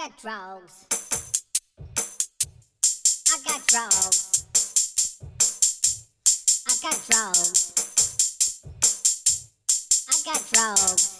got drugs. I got drugs. I got drugs. I got drugs.